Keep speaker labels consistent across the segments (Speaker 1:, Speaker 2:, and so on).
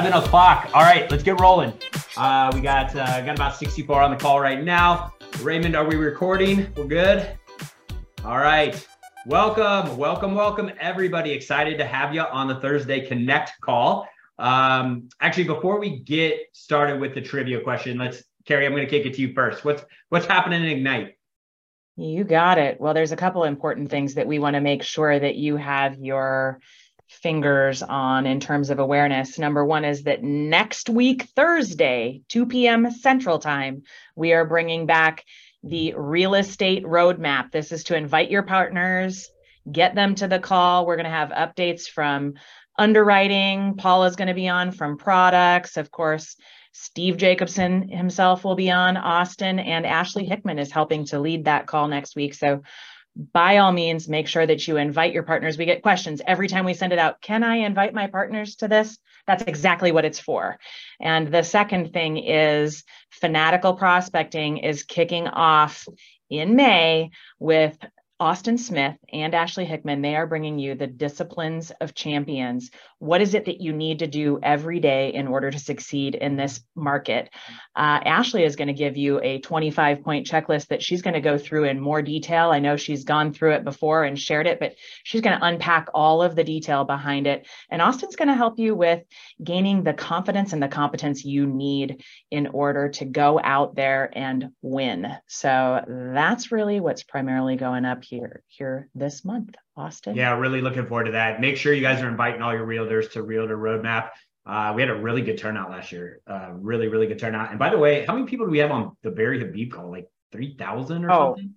Speaker 1: 11 o'clock. All right, let's get rolling. Uh, we got uh, got about 64 on the call right now. Raymond, are we recording? We're good. All right. Welcome, welcome, welcome, everybody. Excited to have you on the Thursday Connect call. Um, actually, before we get started with the trivia question, let's Carrie. I'm going to kick it to you first. What's what's happening in Ignite?
Speaker 2: You got it. Well, there's a couple important things that we want to make sure that you have your fingers on in terms of awareness. Number one is that next week, Thursday, 2 p.m. Central Time, we are bringing back the real estate roadmap. This is to invite your partners, get them to the call. We're going to have updates from underwriting. Paula's going to be on from products. Of course, Steve Jacobson himself will be on, Austin, and Ashley Hickman is helping to lead that call next week. So by all means, make sure that you invite your partners. We get questions every time we send it out. Can I invite my partners to this? That's exactly what it's for. And the second thing is fanatical prospecting is kicking off in May with Austin Smith and Ashley Hickman, they are bringing you the disciplines of champions. What is it that you need to do every day in order to succeed in this market? Uh, Ashley is going to give you a 25 point checklist that she's going to go through in more detail. I know she's gone through it before and shared it, but she's going to unpack all of the detail behind it. And Austin's going to help you with gaining the confidence and the competence you need in order to go out there and win. So that's really what's primarily going up here here this month, Austin.
Speaker 1: Yeah, really looking forward to that. Make sure you guys are inviting all your realtors to Realtor Roadmap. Uh, we had a really good turnout last year. Uh, really, really good turnout. And by the way, how many people do we have on the Barry Habib call? Like three thousand or oh, something?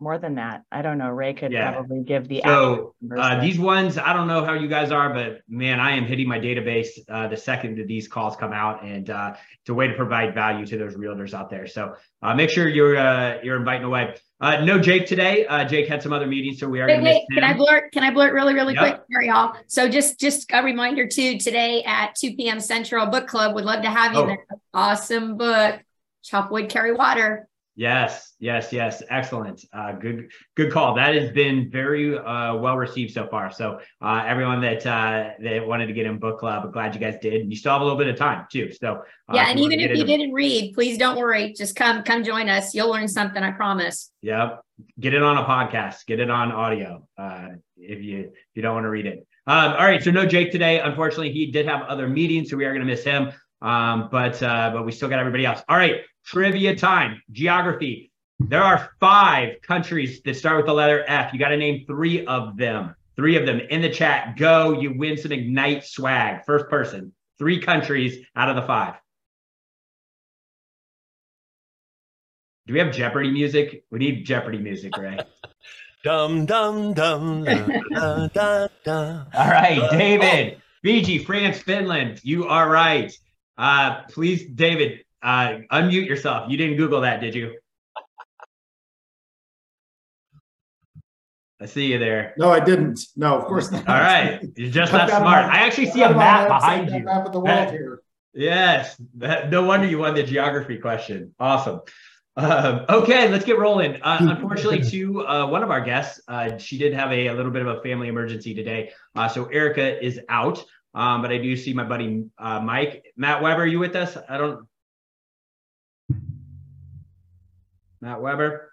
Speaker 2: More than that. I don't know. Ray could yeah. probably give the.
Speaker 1: So uh, these ones, I don't know how you guys are, but man, I am hitting my database uh, the second that these calls come out, and uh, it's a way to provide value to those realtors out there. So uh, make sure you're uh, you're inviting away. Uh, no Jake today. Jake had some other meetings, so we are.
Speaker 3: Wait, wait. Can I blurt? Can I blurt really, really yep. quick for y'all? So just just a reminder too. Today at 2 p.m. Central Book Club would love to have you. Oh. There. Awesome book. Chop wood, carry water.
Speaker 1: Yes, yes, yes. Excellent. Uh, good, good call. That has been very uh, well received so far. So uh, everyone that uh, that wanted to get in book club, I'm glad you guys did. You still have a little bit of time too. So
Speaker 3: uh, yeah, and even if you didn't read, please don't worry. Just come, come join us. You'll learn something. I promise.
Speaker 1: Yep. Get it on a podcast. Get it on audio. Uh, if you if you don't want to read it. Um, all right. So no Jake today. Unfortunately, he did have other meetings, so we are going to miss him. Um, but but we still got everybody else. All right. Trivia time, geography. There are five countries that start with the letter F. You got to name three of them. Three of them in the chat. Go. You win some Ignite swag. First person. Three countries out of the five. Do we have Jeopardy music? We need Jeopardy music, right?
Speaker 4: dum dum dum. da, da,
Speaker 1: da, All right, David. Fiji, France, Finland. You are right. Uh, please, David, uh, unmute yourself. You didn't Google that, did you? I see you there.
Speaker 5: No, I didn't. No, of course not.
Speaker 1: All right, you're just not smart. I actually see a map behind you.
Speaker 5: Map of the world here.
Speaker 1: Yes, that, no wonder you won the geography question. Awesome. Um, okay, let's get rolling. Uh, unfortunately, to uh, one of our guests, uh, she did have a, a, little bit of a family emergency today, uh, so Erica is out. Um, but I do see my buddy uh, Mike, Matt Webber. Are you with us? I don't. Matt Webber.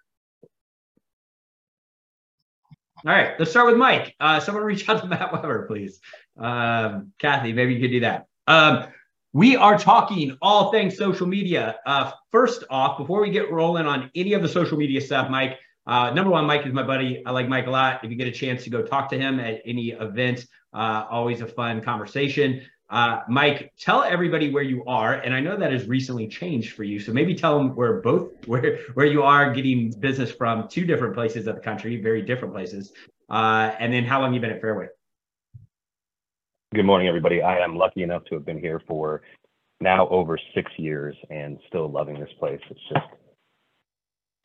Speaker 1: All right, let's start with Mike. Uh, someone reach out to Matt Webber, please. Um, Kathy, maybe you could do that. Um, we are talking all things social media. Uh, first off, before we get rolling on any of the social media stuff, Mike, uh, number one, Mike is my buddy. I like Mike a lot. If you get a chance to go talk to him at any event, uh, always a fun conversation. Uh, Mike, tell everybody where you are, and I know that has recently changed for you. So maybe tell them where both where where you are getting business from two different places of the country, very different places, uh, and then how long you've been at Fairway.
Speaker 6: Good morning, everybody. I am lucky enough to have been here for now over six years and still loving this place. It's just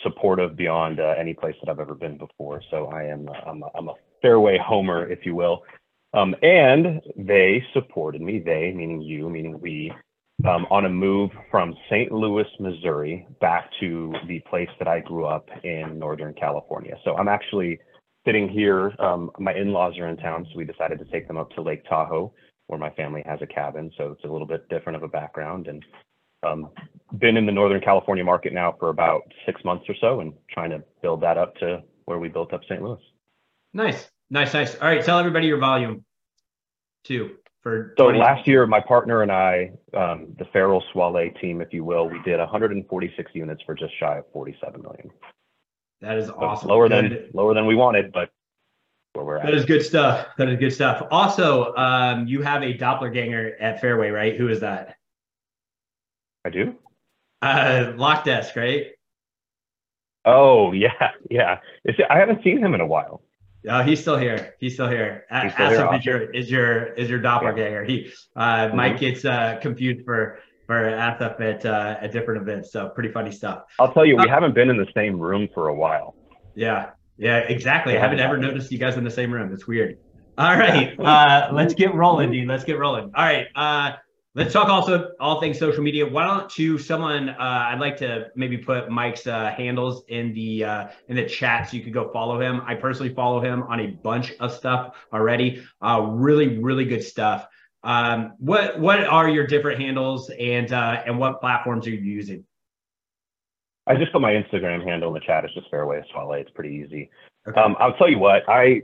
Speaker 6: supportive beyond uh, any place that I've ever been before. So I am I'm a, I'm a Fairway homer, if you will. Um, and they supported me, they meaning you, meaning we, um, on a move from St. Louis, Missouri, back to the place that I grew up in Northern California. So I'm actually sitting here. Um, my in laws are in town, so we decided to take them up to Lake Tahoe, where my family has a cabin. So it's a little bit different of a background and um, been in the Northern California market now for about six months or so and trying to build that up to where we built up St. Louis.
Speaker 1: Nice, nice, nice. All right, tell everybody your volume two for.
Speaker 6: So
Speaker 1: 20
Speaker 6: last year, my partner and I, um, the Farrell Soile team, if you will, we did 146 units for just shy of 47 million.
Speaker 1: That is
Speaker 6: So
Speaker 1: awesome.
Speaker 6: Lower
Speaker 1: Good.
Speaker 6: than lower than we wanted, but where we're at.
Speaker 1: is good stuff. That is good stuff. Also, um, you have a doppelganger at Fairway, right? Who is that?
Speaker 6: I do.
Speaker 1: Uh, Lock Desk, right?
Speaker 6: Oh yeah, yeah. I haven't seen him in a while.
Speaker 1: Oh, he's still here. He's still here.
Speaker 6: He's still here,
Speaker 1: is your is your is your doppelganger. He uh,
Speaker 6: Mm-hmm.
Speaker 1: Mike gets uh, confused for for Asif at uh, at different events. So pretty funny stuff.
Speaker 6: I'll tell you, we
Speaker 1: Uh,
Speaker 6: haven't been in the same room for a while.
Speaker 1: Yeah, yeah, exactly. I haven't ever noticed you guys in the same room. It's weird. All right, uh, let's get rolling, dude. Let's get rolling. All right, uh, let's talk also all things social media. Why don't you, someone? Uh, I'd like to maybe put Mike's uh, handles in the uh, in the chat so you could go follow him. I personally follow him on a bunch of stuff already. Uh, really, really good stuff. Um, what what are your different handles and uh, and what platforms are you using?
Speaker 6: I just put my Instagram handle in the chat. It's just Fairway Soile. It's pretty easy.
Speaker 1: Okay.
Speaker 6: Um, I'll tell you what, I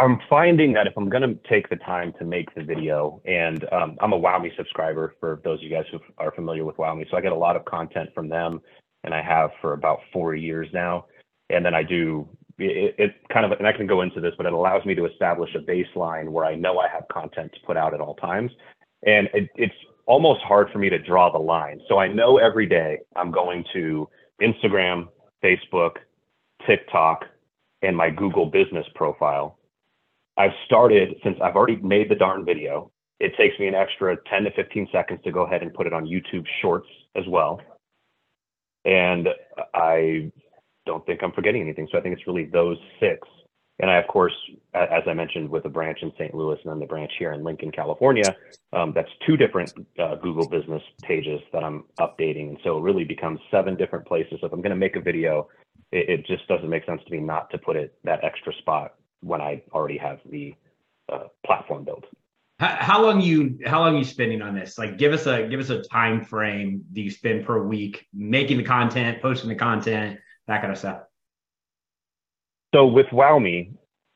Speaker 6: I'm finding that if I'm gonna take the time to make the video, and um, I'm a WowMe subscriber for those of you guys who are familiar with WowMe, so I get a lot of content from them, and I have for about four years now. And then I do it, it kind of, and I can go into this, but it allows me to establish a baseline where I know I have content to put out at all times, and it, it's almost hard for me to draw the line. So I know every day I'm going to Instagram, Facebook, TikTok, and my Google business profile. I've started since I've already made the darn video. It takes me an extra 10 to 15 seconds to go ahead and put it on YouTube Shorts as well. And I don't think I'm forgetting anything. So I think it's really those six. And I, of course, as I mentioned, with the branch in St. Louis and then the branch here in Lincoln, California, um, that's two different uh, Google business pages that I'm updating. And so it really becomes seven different places. So If I'm going to make a video, it, it just doesn't make sense to me not to put it that extra spot when I already have the uh, platform built.
Speaker 1: How, how long you how long you spending on this? Like, give us a give us a time frame Do you spend per week making the content, posting the content, that kind of stuff.
Speaker 6: So with WowMe,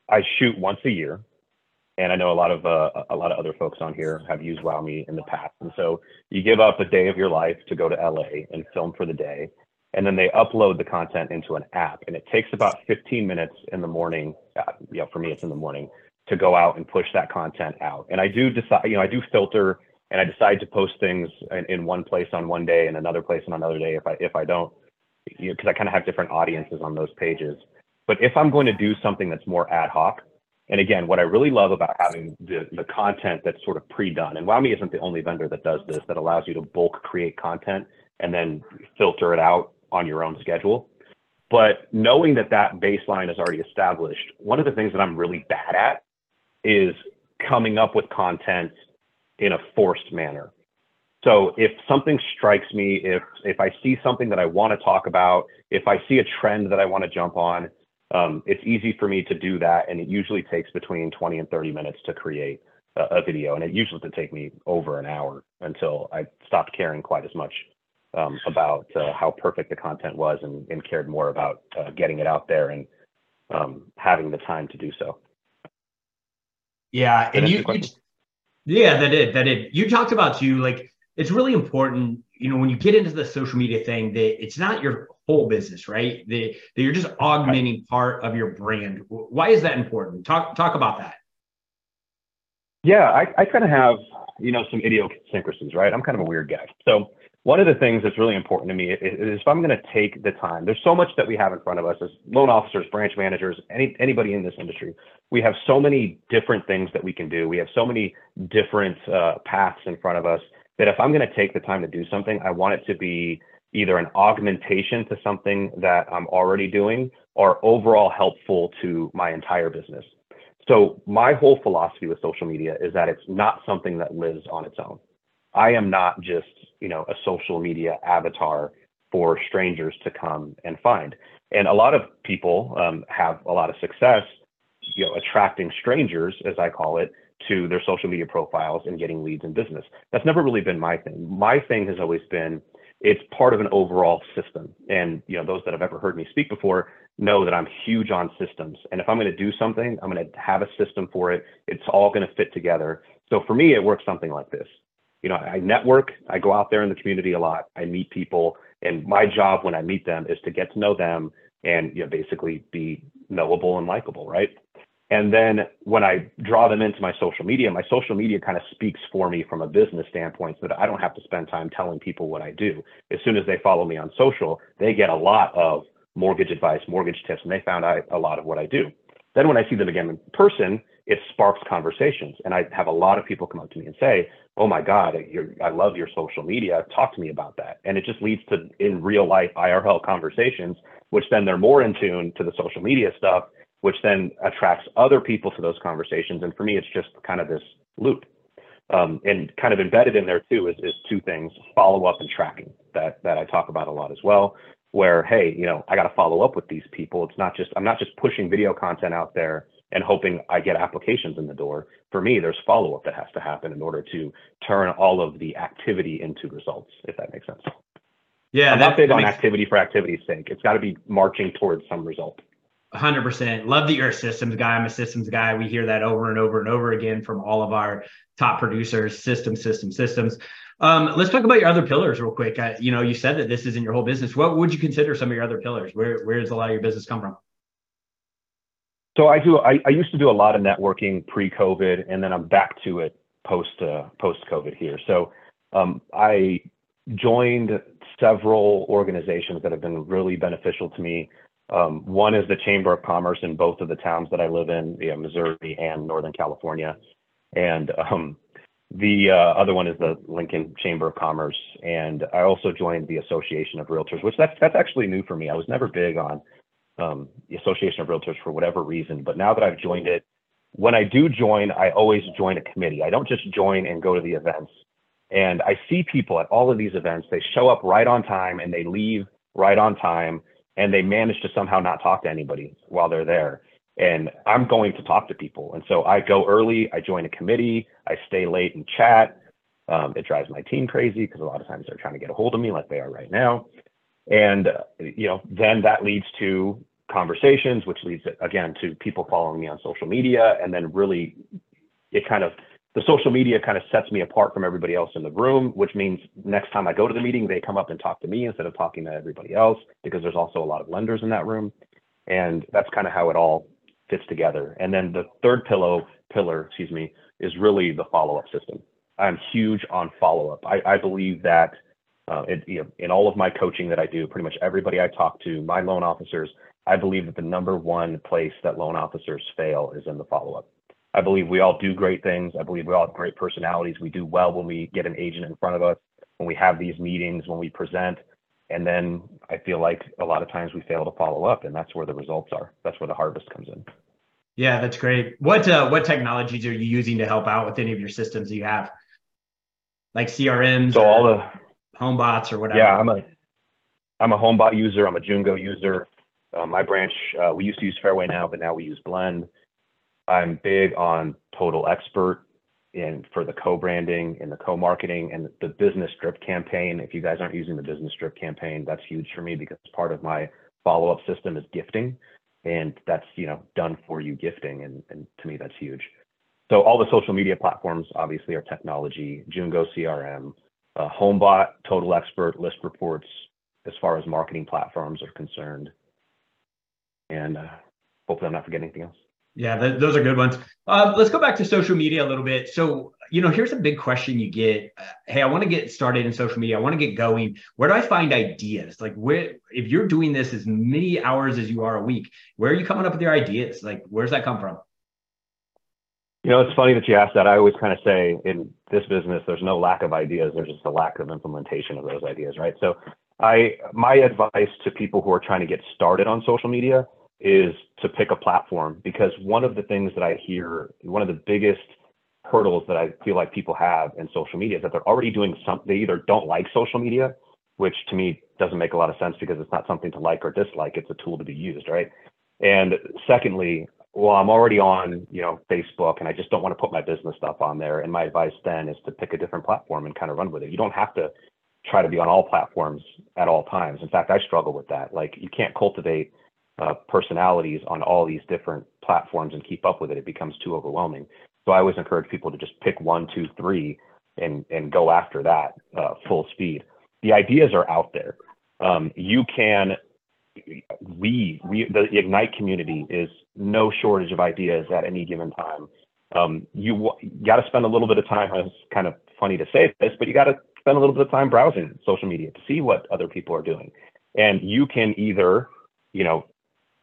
Speaker 6: I shoot once a year, and I know a lot of uh, a lot of other folks on here have used WowMe in the past. And so you give up a day of your life to go to LA and film for the day, and then they upload the content into an app, and it takes about 15 minutes in the morning. Uh, you know, for me, it's in the morning to go out and push that content out. And I do decide, you know, I do filter, and I decide to post things in, in one place on one day and another place on another day if I if I don't, because know, I kind of have different audiences on those pages. But if I'm going to do something that's more ad hoc, and again, what I really love about having the, the content that's sort of pre-done, and WowMe isn't the only vendor that does this, that allows you to bulk create content and then filter it out on your own schedule. But knowing that that baseline is already established, one of the things that I'm really bad at is coming up with content in a forced manner. So if something strikes me, if if I see something that I want to talk about, if I see a trend that I want to jump on, um, it's easy for me to do that, and it usually takes between 20 and 30 minutes to create a, a video, and it usually to take me over an hour until I stopped caring quite as much um, about uh, how perfect the content was, and, and cared more about uh, getting it out there and um, having the time to do so.
Speaker 1: Yeah, and you, you yeah, that did that did. You talked about you like it's really important, you know, when you get into the social media thing that it's not your whole business, right? That, that you're just augmenting part of your brand. Why is that important? Talk talk about that.
Speaker 6: Yeah, I, I kind of have, you know, some idiosyncrasies, right? I'm kind of a weird guy. So one of the things that's really important to me is, is if I'm going to take the time, there's so much that we have in front of us as loan officers, branch managers, any anybody in this industry. We have so many different things that we can do. We have so many different uh, paths in front of us that if I'm going to take the time to do something, I want it to be either an augmentation to something that I'm already doing or overall helpful to my entire business. So my whole philosophy with social media is that it's not something that lives on its own. I am not just, you know, a social media avatar for strangers to come and find. And a lot of people um, have a lot of success you know attracting strangers, as I call it, to their social media profiles and getting leads in business. That's never really been my thing. My thing has always been it's part of an overall system. And you know, those that have ever heard me speak before know that I'm huge on systems. And if I'm going to do something, I'm going to have a system for it. It's all going to fit together. So for me, it works something like this. You know, I network, I go out there in the community a lot, I meet people, and my job when I meet them is to get to know them and you know basically be knowable and likable, right? And then when I draw them into my social media, my social media kind of speaks for me from a business standpoint so that I don't have to spend time telling people what I do. As soon as they follow me on social, they get a lot of mortgage advice, mortgage tips, and they found out a lot of what I do. Then when I see them again in person, it sparks conversations. And I have a lot of people come up to me and say, Oh my God, I love your social media. Talk to me about that. And it just leads to in real life IRL conversations, which then they're more in tune to the social media stuff which then attracts other people to those conversations. And for me, it's just kind of this loop. Um, and kind of embedded in there too is, is two things: follow up and tracking that that I talk about a lot as well. Where hey, you know, I got to follow up with these people. It's not just I'm not just pushing video content out there and hoping I get applications in the door. For me, there's follow up that has to happen in order to turn all of the activity into results. If that makes sense.
Speaker 1: Yeah,
Speaker 6: I'm
Speaker 1: that,
Speaker 6: not big on
Speaker 1: makes-
Speaker 6: activity for activity's sake. It's got to be marching towards some result.
Speaker 1: hundred percent. Love that you're a systems guy. I'm a systems guy. We hear that over and over and over again from all of our top producers. Systems, systems, systems. Um, let's talk about your other pillars real quick. Uh, you know, you said that this isn't your whole business. What would you consider some of your other pillars? Where where does a lot of your business come from?
Speaker 6: So I do. I, I used to do a lot of networking pre-COVID, and then I'm back to it post uh, post-COVID here. So um, I joined several organizations that have been really beneficial to me. Um, one is the Chamber of Commerce in both of the towns that I live in, yeah, Missouri and Northern California, and um, the uh, other one is the Lincoln Chamber of Commerce. And I also joined the Association of Realtors, which that's that's actually new for me. I was never big on um, the Association of Realtors for whatever reason. But now that I've joined it, when I do join, I always join a committee. I don't just join and go to the events. And I see people at all of these events, they show up right on time and they leave right on time and they manage to somehow not talk to anybody while they're there. And I'm going to talk to people. And so I go early, I join a committee, I stay late and chat. Um, it drives my team crazy because a lot of times they're trying to get a hold of me like they are right now. And, you know, then that leads to conversations, which leads again to people following me on social media. And then really it kind of, the social media kind of sets me apart from everybody else in the room, which means next time I go to the meeting, they come up and talk to me instead of talking to everybody else because there's also a lot of lenders in that room. And that's kind of how it all fits together. And then the third pillow pillar, excuse me, is really the follow-up system. I'm huge on follow-up. I, I believe that uh, it, you know, in all of my coaching that I do, pretty much everybody I talk to, my loan officers, I believe that the number one place that loan officers fail is in the follow-up. I believe we all do great things. I believe we all have great personalities. We do well when we get an agent in front of us, when we have these meetings, when we present. And then I feel like a lot of times we fail to follow up, and that's where the results are. That's where the harvest comes in.
Speaker 1: Yeah, that's great. What uh, what technologies are you using to help out with any of your systems you have? Like CRMs
Speaker 6: So
Speaker 1: or
Speaker 6: all the
Speaker 1: home bots or whatever.
Speaker 6: Yeah, I'm a I'm a HomeBot user. I'm a Jungo user. Uh, my branch uh, we used to use Fairway now, but now we use Blend. I'm big on Total Expert and for the co-branding and the co-marketing and the business drip campaign. If you guys aren't using the business drip campaign, that's huge for me because part of my follow-up system is gifting, and that's you know done for you gifting, and, and to me that's huge. So all the social media platforms obviously are technology. Jungo CRM, HomeBot, Total Expert, List Reports, as far as marketing platforms are concerned. And uh, hopefully I'm not forgetting anything else.
Speaker 1: Yeah, th- those are good ones. Uh, let's go back to social media a little bit. So, you know, here's a big question you get. Uh, hey, I want to get started in social media. I want to get going. Where do I find ideas? Like, where, if you're doing this as many hours as you are a week, where are you coming up with your ideas? Like, where's that come from?
Speaker 6: You know, it's funny that you asked that. I always kind of say in this business, there's no lack of ideas. There's just a lack of implementation of those ideas, right? So, I my advice to people who are trying to get started on social media is to pick a platform because one of the things that I hear, one of the biggest hurdles that I feel like people have in social media is that they're already doing something. They either don't like social media, which to me doesn't make a lot of sense because it's not something to like or dislike. It's a tool to be used, right? And secondly, well, I'm already on, you know, Facebook and I just don't want to put my business stuff on there. And my advice then is to pick a different platform and kind of run with it. You don't have to try to be on all platforms at all times. In fact, I struggle with that. Like you can't cultivate uh, personalities on all these different platforms and keep up with it. It becomes too overwhelming. So I always encourage people to just pick one, two, three, and and go after that uh, full speed. The ideas are out there. Um, you can. We we the Ignite community is no shortage of ideas at any given time. Um, you, got to spend a little bit of time. It's kind of funny to say this, but you got to spend a little bit of time browsing social media to see what other people are doing. And you can either, you know,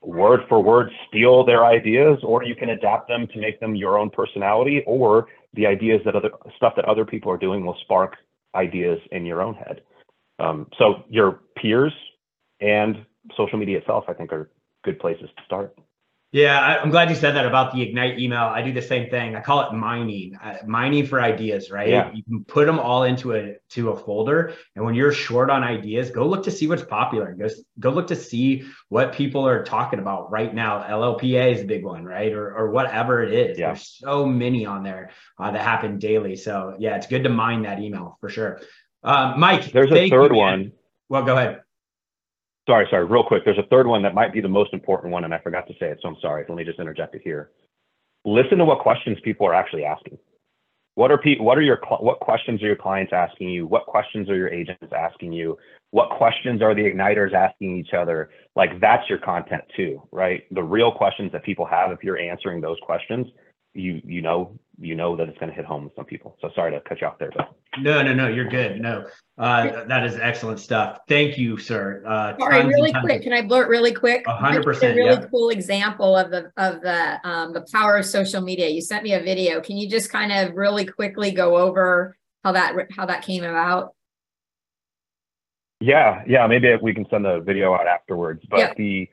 Speaker 6: word for word steal their ideas, or you can adapt them to make them your own personality, or the ideas that other stuff that other people are doing will spark ideas in your own head. Um, so your peers and social media itself, I think, are good places to start.
Speaker 1: Yeah, I, am glad you said that about the Ignite email. I do the same thing. I call it mining, uh, mining for ideas, right?
Speaker 6: Yeah.
Speaker 1: You can put them all into a to a folder, and when you're short on ideas, go look to see what's popular. Go go look to see what people are talking about right now. LLPA is a big one, right? Or or whatever it is.
Speaker 6: Yeah.
Speaker 1: There's so many on there uh, that happen daily. So yeah, it's good to mine that email for sure. Uh, Mike,
Speaker 6: there's a third you, one.
Speaker 1: Well, go ahead.
Speaker 6: Sorry, sorry, real quick. There's a third one that might be the most important one, and I forgot to say it, so I'm sorry. Let me just interject it here. Listen to what questions people are actually asking. What are people? What are your? What questions are your clients asking you? What questions are your agents asking you? What questions are the igniters asking each other? Like that's your content too, right? The real questions that people have. If you're answering those questions, you you know you know that it's going to hit home with some people. So sorry to cut you off there, but
Speaker 1: no, no, no, you're good. No, uh, that is excellent stuff. Thank you, sir. Uh,
Speaker 3: sorry, really quick. Can I blurt really quick?
Speaker 1: hundred percent.
Speaker 3: A really
Speaker 1: yeah.
Speaker 3: cool example of the of the um, the power of social media. You sent me a video. Can you just kind of really quickly go over how that how that came about?
Speaker 6: Yeah, yeah. Maybe we can send the video out afterwards. But yeah. the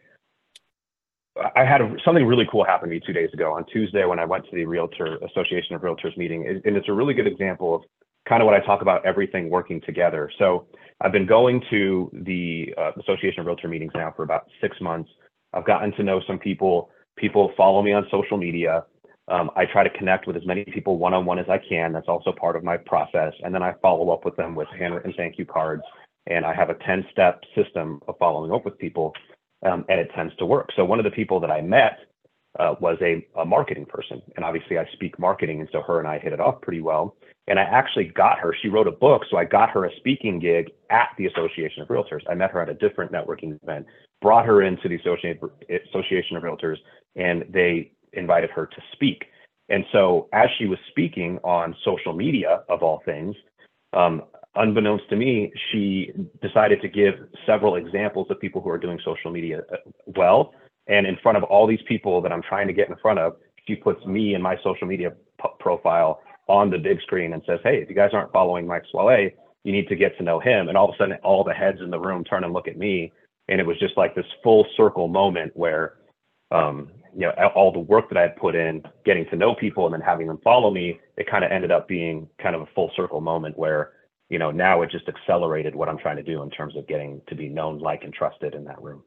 Speaker 6: I had a, something really cool happen to me two days ago on Tuesday when I went to the Realtor Association of Realtors meeting, and it's a really good example of kind of what I talk about everything working together. So I've been going to the uh, Association of Realtor meetings now for about six months. I've gotten to know some people. People follow me on social media. Um, I try to connect with as many people one on one as I can. That's also part of my process. And then I follow up with them with handwritten thank you cards. And I have a 10 step system of following up with people um, and it tends to work. So one of the people that I met uh, was a, a, marketing person, and obviously I speak marketing, and so her and I hit it off pretty well. And I actually got her. She wrote a book, so I got her a speaking gig at the Association of Realtors. I met her at a different networking event, brought her into the Association of Realtors, and they invited her to speak. And so as she was speaking on social media, of all things, um, unbeknownst to me, she decided to give several examples of people who are doing social media uh, well. And in front of all these people that I'm trying to get in front of, she puts me and my social media p- profile on the big screen and says, Hey, if you guys aren't following Mike Swale, you need to get to know him. And all of a sudden, all the heads in the room turn and look at me. And it was just like this full circle moment where, um, you know, all the work that I had put in getting to know people and then having them follow me, it kind of ended up being kind of a full circle moment where you know, now it just accelerated what I'm trying to do in terms of getting to be known, like, and trusted in that room.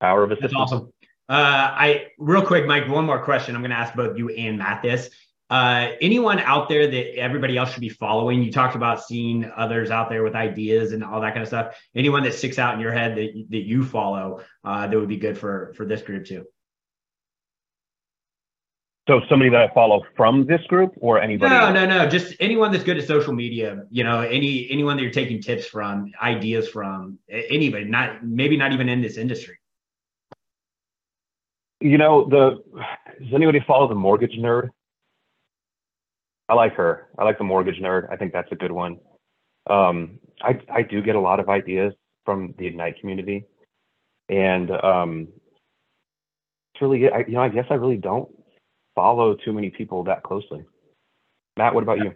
Speaker 6: Power of assistance.
Speaker 1: That's awesome. Uh, I real quick, Mike. One more question. I'm going to ask both you and Matt this. Uh, anyone out there that everybody else should be following? You talked about seeing others out there with ideas and all that kind of stuff. Anyone that sticks out in your head that that you follow uh, that would be good for for this group too?
Speaker 6: So somebody that I follow from this group or anybody?
Speaker 1: No,
Speaker 6: else?
Speaker 1: no, no. Just anyone that's good at social media. You know, any anyone that you're taking tips from, ideas from, anybody. Not maybe not even in this industry.
Speaker 6: You know, the does anybody follow the mortgage nerd? I like her. I like the mortgage nerd. I think that's a good one. Um, I I do get a lot of ideas from the Ignite community, and um, it's really I, you know I guess I really don't follow too many people that closely. Matt, what about you?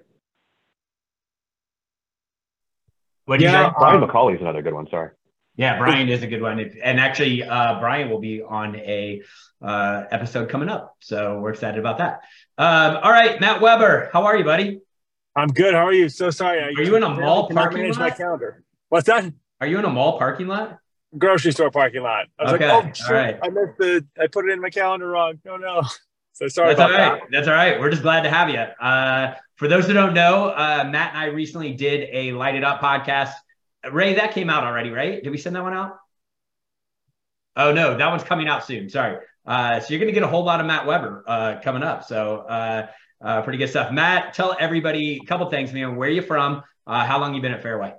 Speaker 1: What do
Speaker 6: yeah,
Speaker 1: you
Speaker 6: Brian McCauley is another good one. Sorry.
Speaker 1: Yeah, Brian is a good one, and actually, uh, Brian will be on a uh, episode coming up, so we're excited about that. Um, all right, Matt Webber, how are you, buddy?
Speaker 7: I'm good. How are you? So sorry.
Speaker 1: I are you in a mall parking lot?
Speaker 7: My calendar. What's that?
Speaker 1: Are you in a mall parking lot?
Speaker 7: grocery store parking lot. I was
Speaker 1: Okay,
Speaker 7: like, oh shit,
Speaker 1: right.
Speaker 7: I missed the I put it in my calendar wrong. Oh no. So sorry
Speaker 1: That's all
Speaker 7: about
Speaker 1: right. That's all right. We're just glad to have you. Uh, for those who don't know, uh, Matt and I recently did a Light It Up podcast. Ray, that came out already, right? Did we send that one out? Oh no, that one's coming out soon. Sorry. Uh, so you're going to get a whole lot of Matt Webber uh, coming up. So uh, uh, pretty good stuff. Matt, tell everybody a couple things, man. Where are you from? Uh, how long you been at Fairway?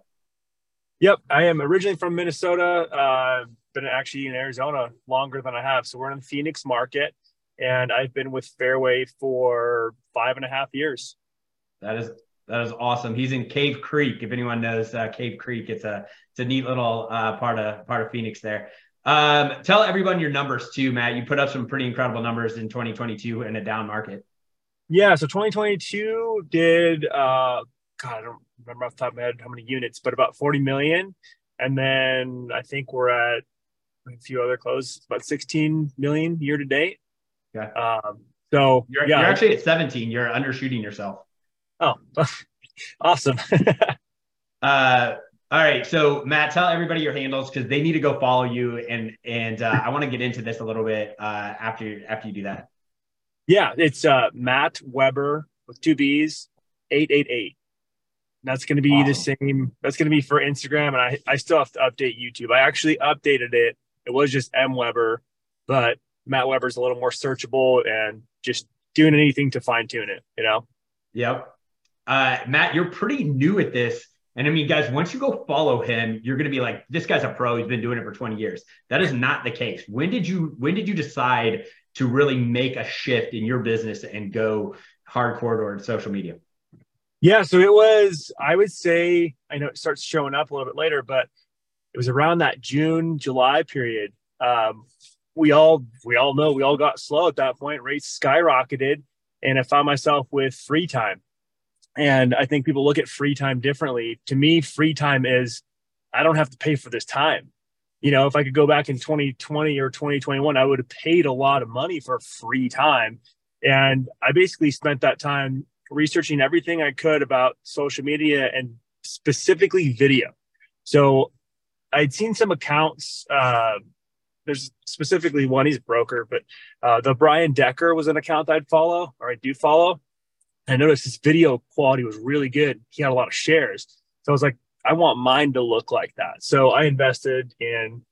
Speaker 7: Yep, I am originally from Minnesota. Uh, been actually in Arizona longer than I have. So we're in the Phoenix market, and I've been with Fairway for five and a half years.
Speaker 1: That is that is awesome. He's in Cave Creek. If anyone knows uh, Cave Creek, it's a it's a neat little uh, part of part of Phoenix there. Um, tell everyone your numbers too, Matt. You put up some pretty incredible numbers in 2022 in a down market.
Speaker 7: Yeah, so 2022 did uh God, I don't remember off the top of my head how many units, but about 40 million. And then I think we're at a few other closes, about 16 million year to date.
Speaker 1: Yeah.
Speaker 7: Um, so
Speaker 1: You're,
Speaker 7: yeah,
Speaker 1: you're actually at 17. You're undershooting yourself.
Speaker 7: oh, awesome.
Speaker 1: Uh, all right. So Matt, tell everybody your handles because they need to go follow you. And and uh, I want to get into this a little bit uh, after after you do that.
Speaker 7: yeah, it's uh Matt Webber with two B's, 888. That's going to be the same. That's going to be for Instagram, and I, I still have to update YouTube. I actually updated it. It was just M Webber, but Matt Webber's a little more searchable and just doing anything to fine tune it. You know.
Speaker 1: Yep. Uh, Matt, you're pretty new at this. And I mean, guys, once you go follow him, you're going to be like, this guy's a pro. He's been doing it for 20 years. That is not the case. When did you, when did you decide to really make a shift in your business and go hardcore toward social media?
Speaker 7: Yeah, so it was. I would say I know it starts showing up a little bit later, but it was around that June July period. Um, we all we all know we all got slow at that point. Rates skyrocketed, and I found myself with free time. And I think people look at free time differently. To me, free time is I don't have to pay for this time. You know, if I could go back in 2020 or 2021, I would have paid a lot of money for free time. And I basically spent that time researching everything I could about social media and specifically video. So I'd seen some accounts. Uh, there's specifically one, he's a broker, but uh, the Brian Decker was an account I'd follow or I do follow. I noticed his video quality was really good. He had a lot of shares. So I was like, I want mine to look like that. So I invested in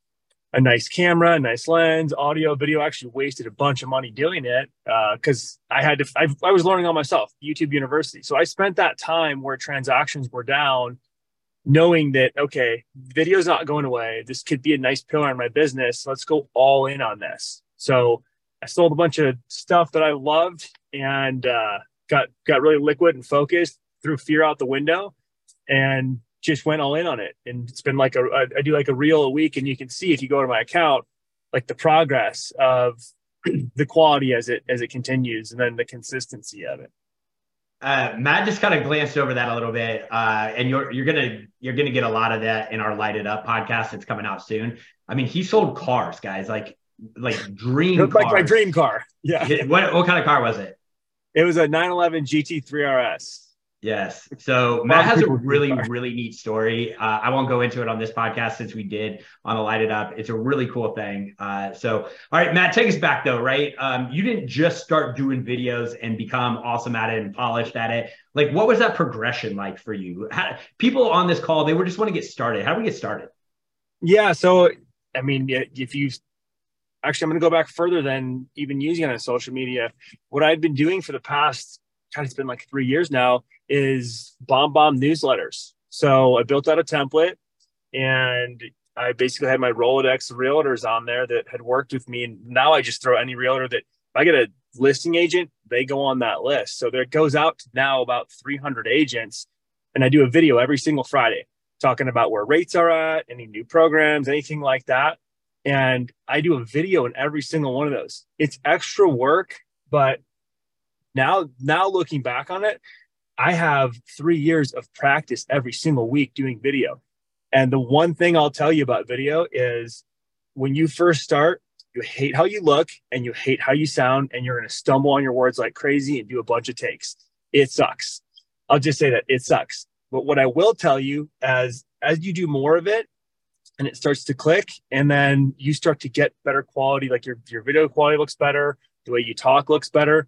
Speaker 7: a nice camera, a nice lens, audio, video. I actually wasted a bunch of money doing it because I had to. I, I was learning on myself, YouTube University. So I spent that time where transactions were down, knowing that okay, video's not going away. This could be a nice pillar in my business. Let's go all in on this. So I sold a bunch of stuff that I loved and uh, got got really liquid and focused. Threw fear out the window, and just went all in on it. And it's been like a, I do like a reel a week and you can see if you go to my account, like the progress of the quality as it, as it continues and then the consistency of it.
Speaker 1: Uh, Matt just kind of glanced over that a little bit, uh, and you're you're gonna you're gonna get a lot of that in our Light It Up podcast that's coming out soon. I mean, he sold cars, guys, like like dream
Speaker 7: Looked like my dream car. Yeah.
Speaker 1: What what kind of car was it?
Speaker 7: It was a 911 GT3 RS.
Speaker 1: Yes. So Matt has a really, really neat story. Uh, I won't go into it on this podcast since we did on a Light It Up. It's a really cool thing. Uh, so, all right, Matt, take us back though, right? Um, you didn't just start doing videos and become awesome at it and polished at it. Like, what was that progression like for you? How, people on this call, they were just want to get started. How do we get started?
Speaker 7: Yeah. So, I mean, if you actually, I'm going to go back further than even using it on social media. What I've been doing for the past, God, it's been like three years now, is BombBomb newsletters. So I built out a template and I basically had my Rolodex of realtors on there that had worked with me. And now I just throw any realtor that I get a listing agent, they go on that list. So there goes out to now about 300 agents. And I do a video every single Friday talking about where rates are at, any new programs, anything like that. And I do a video in every single one of those. It's extra work, but now, now looking back on it, I have three years of practice every single week doing video. And the one thing I'll tell you about video is when you first start, you hate how you look and you hate how you sound, and you're going to stumble on your words like crazy and do a bunch of takes. It sucks. I'll just say that it sucks. But what I will tell you as as you do more of it, and it starts to click and then you start to get better quality like your, your video quality looks better the way you talk looks better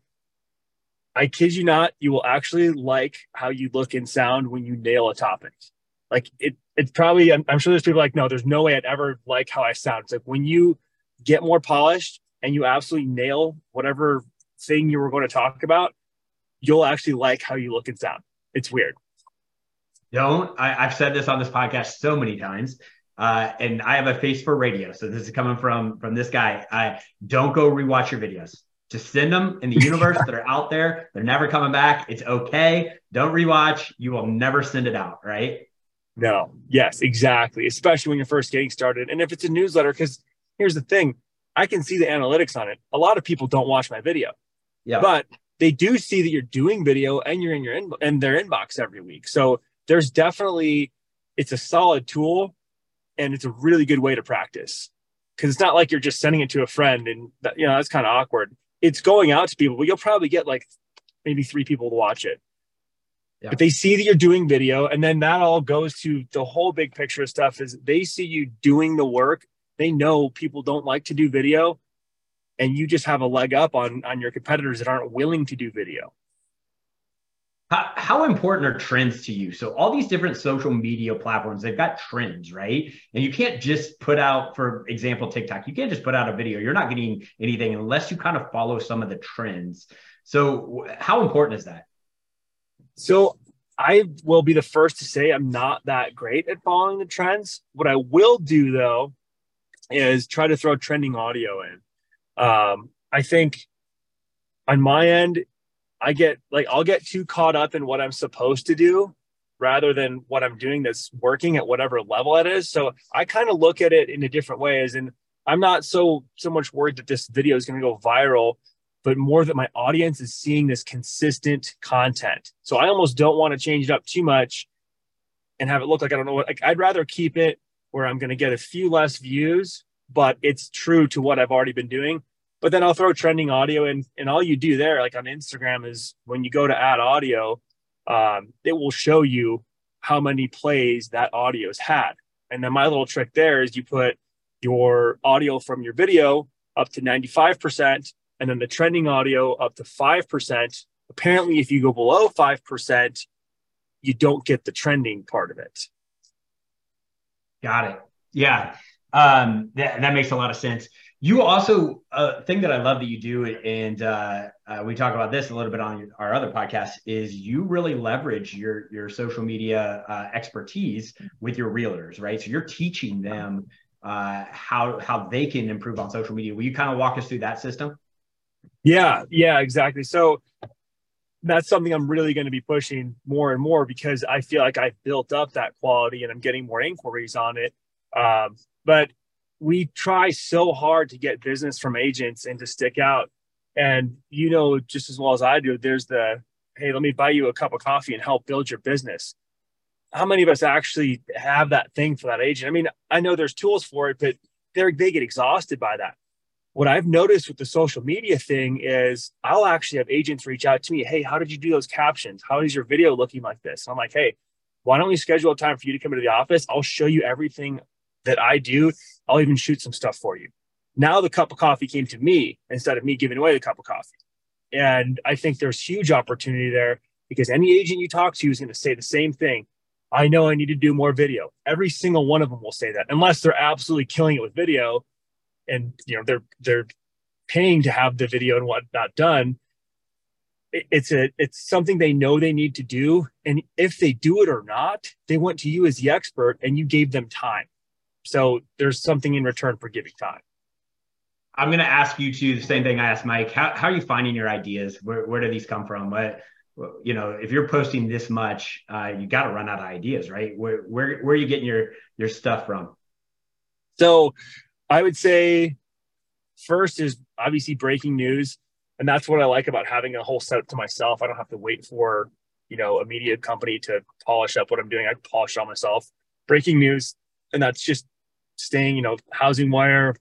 Speaker 7: i kid you not you will actually like how you look and sound when you nail a topic. Like it it's probably I'm, I'm sure there's people like no there's no way i'd ever like how i sound. It's like when you get more polished and you absolutely nail whatever thing you were going to talk about you'll actually like how you look and sound. It's weird.
Speaker 1: Don't I, have said this on this podcast so many times uh, and i have a face for radio. So this is coming from from this guy. I don't go rewatch your videos just send them in the universe that are out there. They're never coming back. It's okay. Don't rewatch. You will never send it out right?
Speaker 7: No. Yes exactly. Especially when you're first getting started. And if it's a newsletter because here's the thing. I can see the analytics on it. A lot of people don't watch my video.
Speaker 1: Yeah.
Speaker 7: But they do see that you're doing video and you're in your in, in their inbox every week. So there's definitely it's a solid tool and it's a really good way to practice. Because it's not like you're just sending it to a friend and that, you know that's kind of awkward it's going out to people but you'll probably get like maybe three people to watch it. Yeah. but they see that you're doing video and then that all goes to the whole big picture of stuff is they see you doing the work. They know people don't like to do video and you just have a leg up on on your competitors that aren't willing to do video
Speaker 1: how, how important are trends to you? So all these different social media platforms, they've got trends, right? And you can't just put out, for example, TikTok, you can't just put out a video. You're not getting anything unless you kind of follow some of the trends. So how important is that?
Speaker 7: So I will be the first to say I'm not that great at following the trends. What I will do though is try to throw trending audio in. Um, I think on my end, I get like I'll get too caught up in what I'm supposed to do rather than what I'm doing that's working at whatever level it is. So I kind of look at it in a different ways. And I'm not so so much worried that this video is going to go viral, but more that my audience is seeing this consistent content. So I almost don't want to change it up too much and have it look like I don't know what like I'd rather keep it where I'm going to get a few less views, but it's true to what I've already been doing but then I'll throw trending audio in, and all you do there, like on Instagram, is when you go to add audio, um, it will show you how many plays that audio's had. And then my little trick there is you put your audio from your video up to 95%, and then the trending audio up to 5%. Apparently, if you go below 5%, you don't get the trending part of it.
Speaker 1: Got it. Yeah. Um, that, that makes a lot of sense. You also a uh, thing that I love that you do, and uh, uh, we talk about this a little bit on our other podcast, is you really leverage your your social media uh, expertise with your realtors, right? So you're teaching them uh, how how they can improve on social media. Will you kind of walk us through that system?
Speaker 7: Yeah, yeah, exactly. So that's something I'm really going to be pushing more and more because I feel like I've built up that quality and I'm getting more inquiries on it. Um, but we try so hard to get business from agents and to stick out. And you know just as well as I do, there's the hey, let me buy you a cup of coffee and help build your business. How many of us actually have that thing for that agent? I mean, I know there's tools for it, but they they get exhausted by that. What I've noticed with the social media thing is I'll actually have agents reach out to me, hey, how did you do those captions? How is your video looking like this? And I'm like, hey, why don't we schedule a time for you to come into the office? I'll show you everything that I do, I'll even shoot some stuff for you. Now the cup of coffee came to me instead of me giving away the cup of coffee. And I think there's huge opportunity there because any agent you talk to is going to say the same thing. I know I need to do more video. Every single one of them will say that, unless they're absolutely killing it with video, and you know they're they're paying to have the video and whatnot done. It's a it's something they know they need to do, and if they do it or not, they went to you as the expert, and you gave them time. So there's something in return for giving time.
Speaker 1: I'm going to ask you to the same thing I asked Mike. How, how are you finding your ideas? Where, where do these come from? What, you know, if you're posting this much, uh, you got to run out of ideas, right? Where, where, where are you getting your, your stuff from?
Speaker 7: So I would say first is obviously breaking news. And that's what I like about having a whole setup to myself. I don't have to wait for, you know, a media company to polish up what I'm doing. I polish it on myself. Breaking news. And that's just staying, you know, HousingWire,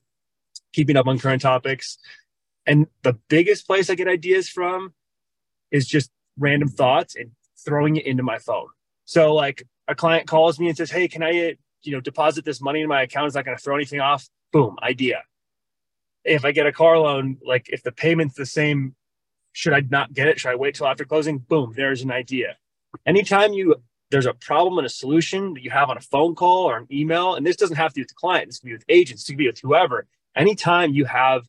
Speaker 7: keeping up on current topics. And the biggest place I get ideas from is just random thoughts and throwing it into my phone. So like a client calls me and says, "Hey, can I you know, deposit this money in my account. Is not going to throw anything off. Boom, idea. If I get a car loan, like if the payment's the same, should I not get it? Should I wait till after closing? Boom, there's an idea. Anytime you there's a problem and a solution that you have on a phone call or an email, and this doesn't have to be with the client, this can be with agents, this can be with whoever. Anytime you have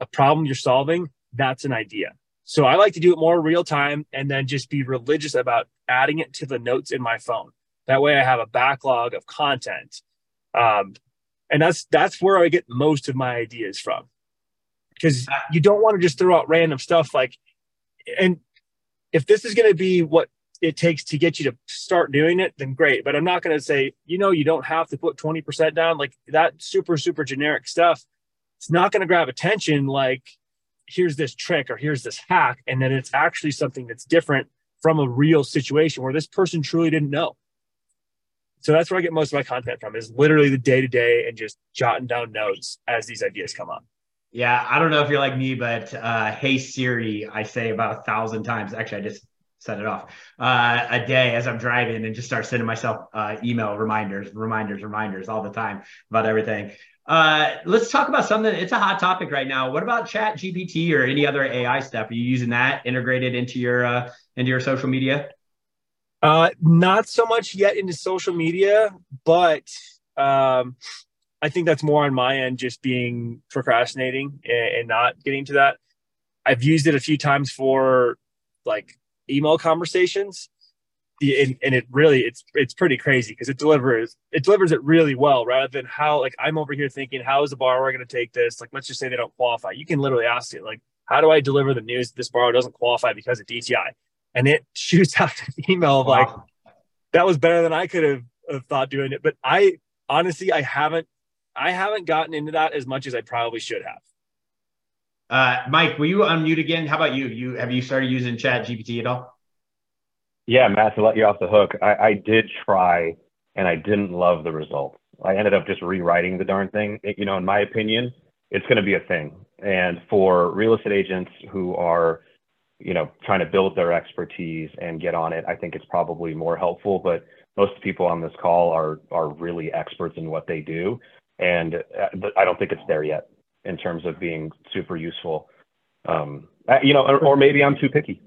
Speaker 7: a problem you're solving, that's an idea. So I like to do it more real time and then just be religious about adding it to the notes in my phone. That way I have a backlog of content. Um, and that's that's where I get most of my ideas from. Because you don't want to just throw out random stuff like and if this is going to be what it takes to get you to start doing it, then great. But I'm not going to say, you know, you don't have to put 20% down. Like that super, super generic stuff. It's not going to grab attention like here's this trick or here's this hack. And then it's actually something that's different from a real situation where this person truly didn't know. So that's where I get most of my content from is literally the day to day and just jotting down notes as these ideas come up.
Speaker 1: Yeah, I don't know if you're like me, but uh, hey Siri, I say about a thousand times. Actually, I just set it off uh, a day as I'm driving and just start sending myself uh, email reminders, reminders, reminders all the time about everything. Uh, let's talk about something. It's a hot topic right now. What about Chat GPT or any other AI stuff? Are you using that integrated into your uh, into your social media?
Speaker 7: Uh, not so much yet into social media, but um, I think that's more on my end, just being procrastinating and, and not getting to that. I've used it a few times for like email conversations and, and it really it's it's pretty crazy because it delivers it delivers it really well rather than how like i'm over here thinking how is the borrower going to take this? Like let's just say they don't qualify. You can literally ask it like how do i deliver the news that this borrower doesn't qualify because of dti and it shoots out an email of wow. like that was better than i could have, have thought doing it. But i honestly i haven't i haven't gotten into that as much as i probably should have
Speaker 1: uh, Mike, will you unmute again? How about you? You have you started using Chat GPT at all?
Speaker 6: Yeah, Matt, to let you off the hook, I, I did try and I didn't love the results. I ended up just rewriting the darn thing. It, you know, in my opinion, it's going to be a thing. And for real estate agents who are, you know, trying to build their expertise and get on it, I think it's probably more helpful. But most people on this call are are really experts in what they do, and uh, I don't think it's there yet in terms of being super useful. Um, uh, you know, or, or, maybe I'm too picky.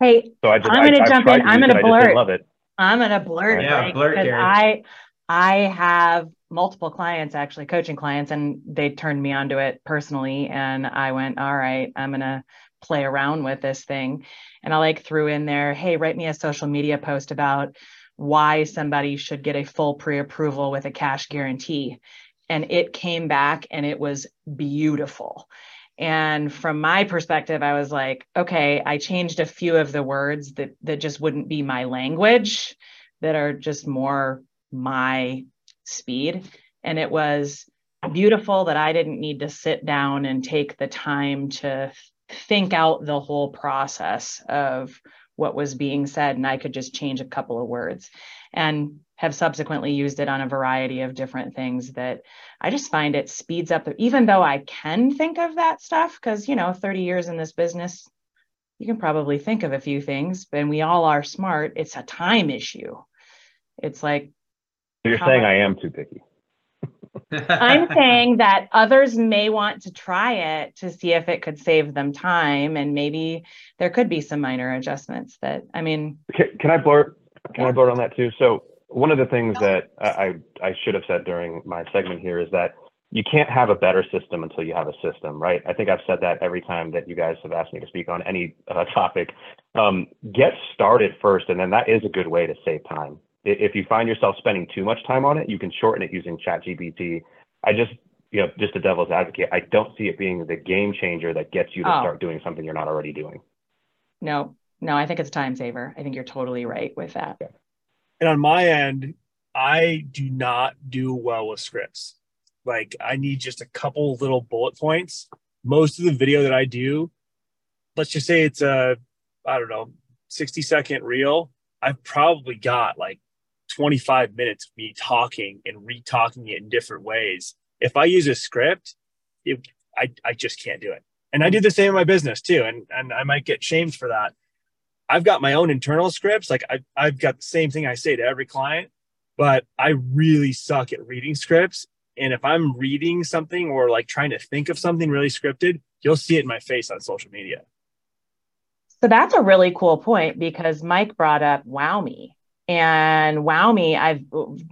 Speaker 2: Hey, so I just, I'm going to jump in. I'm going to blurt. Love it. I'm going to blurt.
Speaker 1: Yeah, like, blurt.
Speaker 2: I I have multiple clients actually coaching clients, and they turned me onto it personally, and I went, all right, I'm going to play around with this thing, and I like threw in there, hey, write me a social media post about why somebody should get a full pre-approval with a cash guarantee and it came back and it was beautiful. And from my perspective, I was like, okay, I changed a few of the words that that just wouldn't be my language, that are just more my speed. And it was beautiful that I didn't need to sit down and take the time to think out the whole process of what was being said. And I could just change a couple of words. And have subsequently used it on a variety of different things that I just find it speeds up, even though I can think of that stuff, because, you know, 30 years in this business, you can probably think of a few things, and we all are smart. It's a time issue. It's like,
Speaker 6: you're saying I am too picky.
Speaker 2: I'm saying that others may want to try it to see if it could save them time, and maybe there could be some minor adjustments. That I mean,
Speaker 6: can, can I blurt? Can I blurt on that too? So one of the things that I, I should have said during my segment here is that you can't have a better system until you have a system, right? I think I've said that every time that you guys have asked me to speak on any uh, topic. Um, get started first, and then that is a good way to save time. If you find yourself spending too much time on it, you can shorten it using ChatGPT. I just, you know, just a devil's advocate, I don't see it being the game changer that gets you to oh. start doing something you're not already doing.
Speaker 2: No, no, I think it's time saver. I think you're totally right with that. Okay.
Speaker 7: And on my end, I do not do well with scripts. Like I need just a couple little bullet points. Most of the video that I do, let's just say it's a, I don't know, 60 second reel. I've probably got like 25 minutes of me talking and re-talking it in different ways. If I use a script, it, I, I just can't do it. And I do the same in my business too. And, and I might get shamed for that. I've got my own internal scripts. Like I, I've got the same thing I say to every client. but I really suck at reading scripts. And if I'm reading something or like trying to think of something really scripted, you'll see it in my face on social media.
Speaker 2: So that's a really cool point because Mike brought up Wow Me. And Wow Me, I've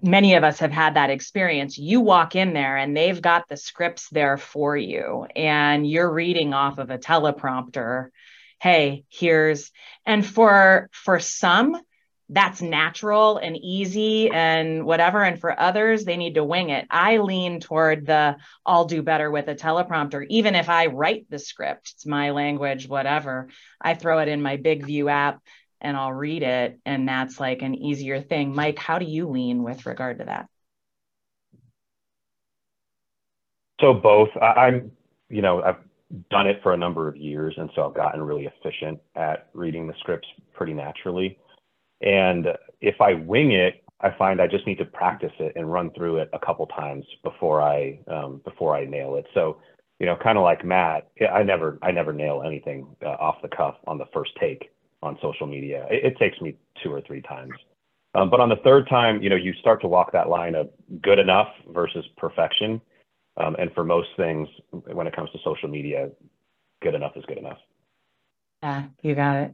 Speaker 2: many of us have had that experience. You walk in there and they've got the scripts there for you, and you're reading off of a teleprompter. Hey, here's and for for some, that's natural and easy and whatever. And for others, they need to wing it. I lean toward the I'll do better with a teleprompter. Even if I write the script, it's my language, whatever. I throw it in my BIGVU app and I'll read it. And that's like an easier thing. Mike, how do you lean with regard to that?
Speaker 6: So both. I'm, you know, I've done it for a number of years. And so I've gotten really efficient at reading the scripts pretty naturally and if I wing it, I find I just need to practice it and run through it a couple times before I um, before I nail it. So, you know, kind of like Matt, I never I never nail anything uh, off the cuff on the first take on social media. It, it takes me two or three times. Um, but on the third time, you know, you start to walk that line of good enough versus perfection. Um, and for most things, when it comes to social media, good enough is good enough.
Speaker 2: Yeah, you got it.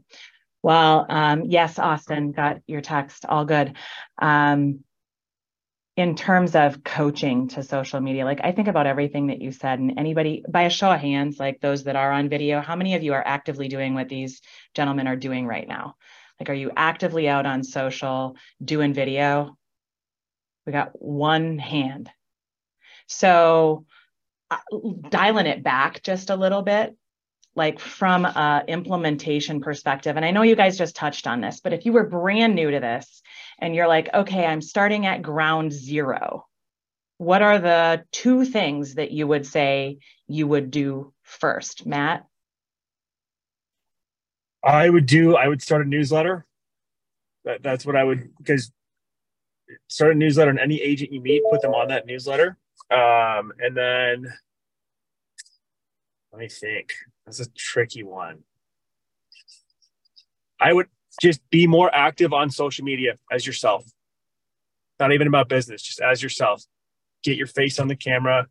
Speaker 2: Well, um, yes, Austin, got your text. All good. Um, in terms of coaching to social media, like I think about everything that you said, and anybody, by a show of hands, like those that are on video, how many of you are actively doing what these gentlemen are doing right now? Like, are you actively out on social doing video? We got one hand. So, uh, dialing it back just a little bit, like from a implementation perspective and i know you guys just touched on this but if you were brand new to this and you're like okay i'm starting at ground zero what are the two things that you would say you would do first? Matt?
Speaker 7: I would do i would start a newsletter. That, that's what i would because start a newsletter and any agent you meet put them on that newsletter um, and then let me think that's a tricky one. I would just be more active on social media as yourself. Not even about business, just as yourself. Get your face on the camera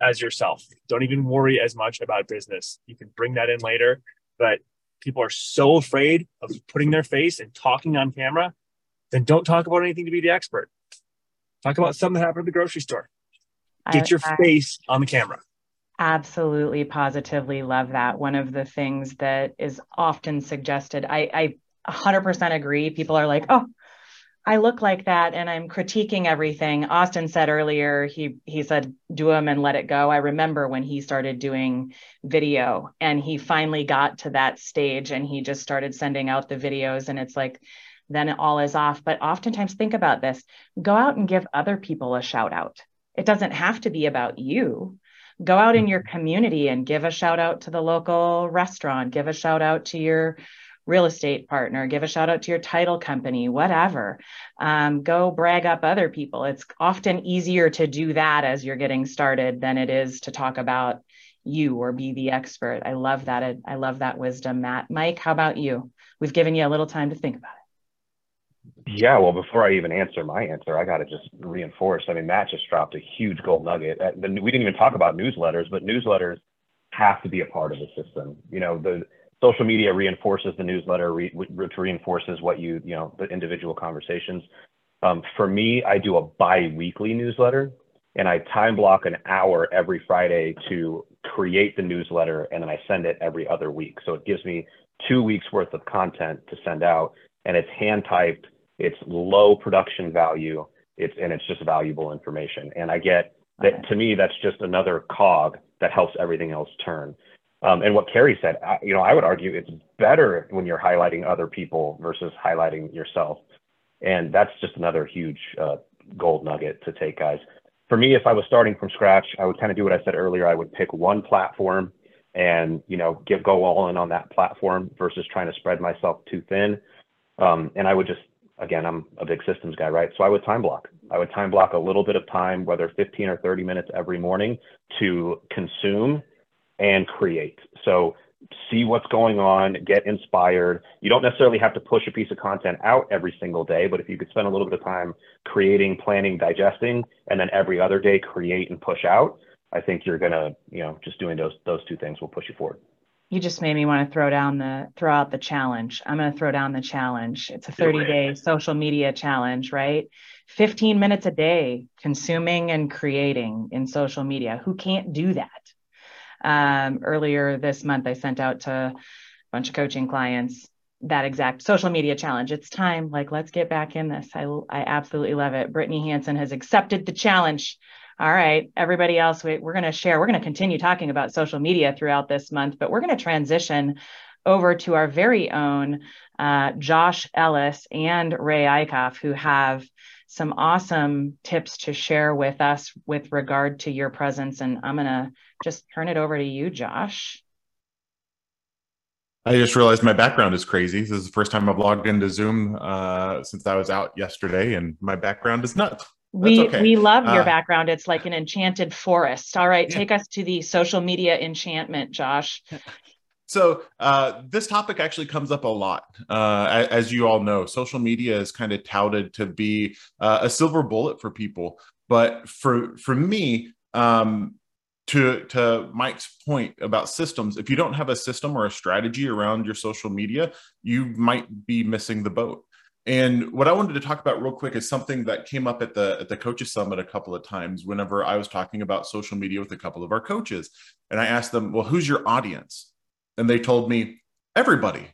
Speaker 7: as yourself. Don't even worry as much about business. You can bring that in later, but people are so afraid of putting their face and talking on camera, then don't talk about anything to be the expert. Talk about something that happened at the grocery store. Get your I, face on the camera.
Speaker 2: Absolutely, positively love that. One of the things that is often suggested, I, I 100% agree. People are like, oh, I look like that and I'm critiquing everything. Austin said earlier, he he said, do them and let it go. I remember when he started doing video and he finally got to that stage and he just started sending out the videos and it's like, then it all is off. But oftentimes think about this. Go out and give other people a shout out. It doesn't have to be about you go out in your community and give a shout out to the local restaurant, give a shout out to your real estate partner, give a shout out to your title company, whatever. Um, go brag up other people. It's often easier to do that as you're getting started than it is to talk about you or be the expert. I love that. I love that wisdom, Matt. Mike, how about you? We've given you a little time to think about it.
Speaker 6: Yeah, well, before I even answer my answer, I got to just reinforce. I mean, Matt just dropped a huge gold nugget. We didn't even talk about newsletters, but newsletters have to be a part of the system. You know, the social media reinforces the newsletter, which reinforces what you, you know, the individual conversations. Um, for me, I do a bi-weekly newsletter, and I time block an hour every Friday to create the newsletter, and then I send it every other week. So it gives me two weeks worth of content to send out, and it's hand typed it's low production value. It's and it's just valuable information. And I get that to me, that's just another cog that helps everything else turn. Um, and what Carrie said, I, you know, I would argue it's better when you're highlighting other people versus highlighting yourself. And that's just another huge uh, gold nugget to take, guys. For me, if I was starting from scratch, I would kind of do what I said earlier. I would pick one platform and you know give go all in on that platform versus trying to spread myself too thin. Um, and I would just again, I'm a big systems guy, right? So I would time block. I would time block a little bit of time, whether 15 or 30 minutes every morning to consume and create. So see what's going on, get inspired. You don't necessarily have to push a piece of content out every single day, but if you could spend a little bit of time creating, planning, digesting, and then every other day create and push out, I think you're gonna, you know, just doing those those two things will push you forward.
Speaker 2: You just made me want to throw down the throw out the challenge. I'm going to throw down the challenge. It's a 30 day social media challenge, right? 15 minutes a day consuming and creating in social media. Who can't do that? Um, earlier this month, I sent out to a bunch of coaching clients that exact social media challenge. It's time. Like, let's get back in this. I, I absolutely love it. Brittany Hanson has accepted the challenge. All right, everybody else, we, we're going to share. We're going to continue talking about social media throughout this month, but we're going to transition over to our very own uh, Josh Ellis and Ray Eichhoff, who have some awesome tips to share with us with regard to your presence. And I'm going to just turn it over to you, Josh.
Speaker 8: I just realized my background is crazy. This is the first time I've logged into Zoom uh, since I was out yesterday, and my background is nuts.
Speaker 2: We okay. we love your uh, background. It's like an enchanted forest. All right, yeah. take us to the social media enchantment, Josh.
Speaker 8: So uh, this topic actually comes up a lot, uh, as you all know. Social media is kind of touted to be uh, a silver bullet for people, but for for me, um, to to Mike's point about systems, if you don't have a system or a strategy around your social media, you might be missing the boat. And what I wanted to talk about real quick is something that came up at the at the coaches summit a couple of times whenever I was talking about social media with a couple of our coaches. And I asked them, "Well, who's your audience?" And they told me, "Everybody."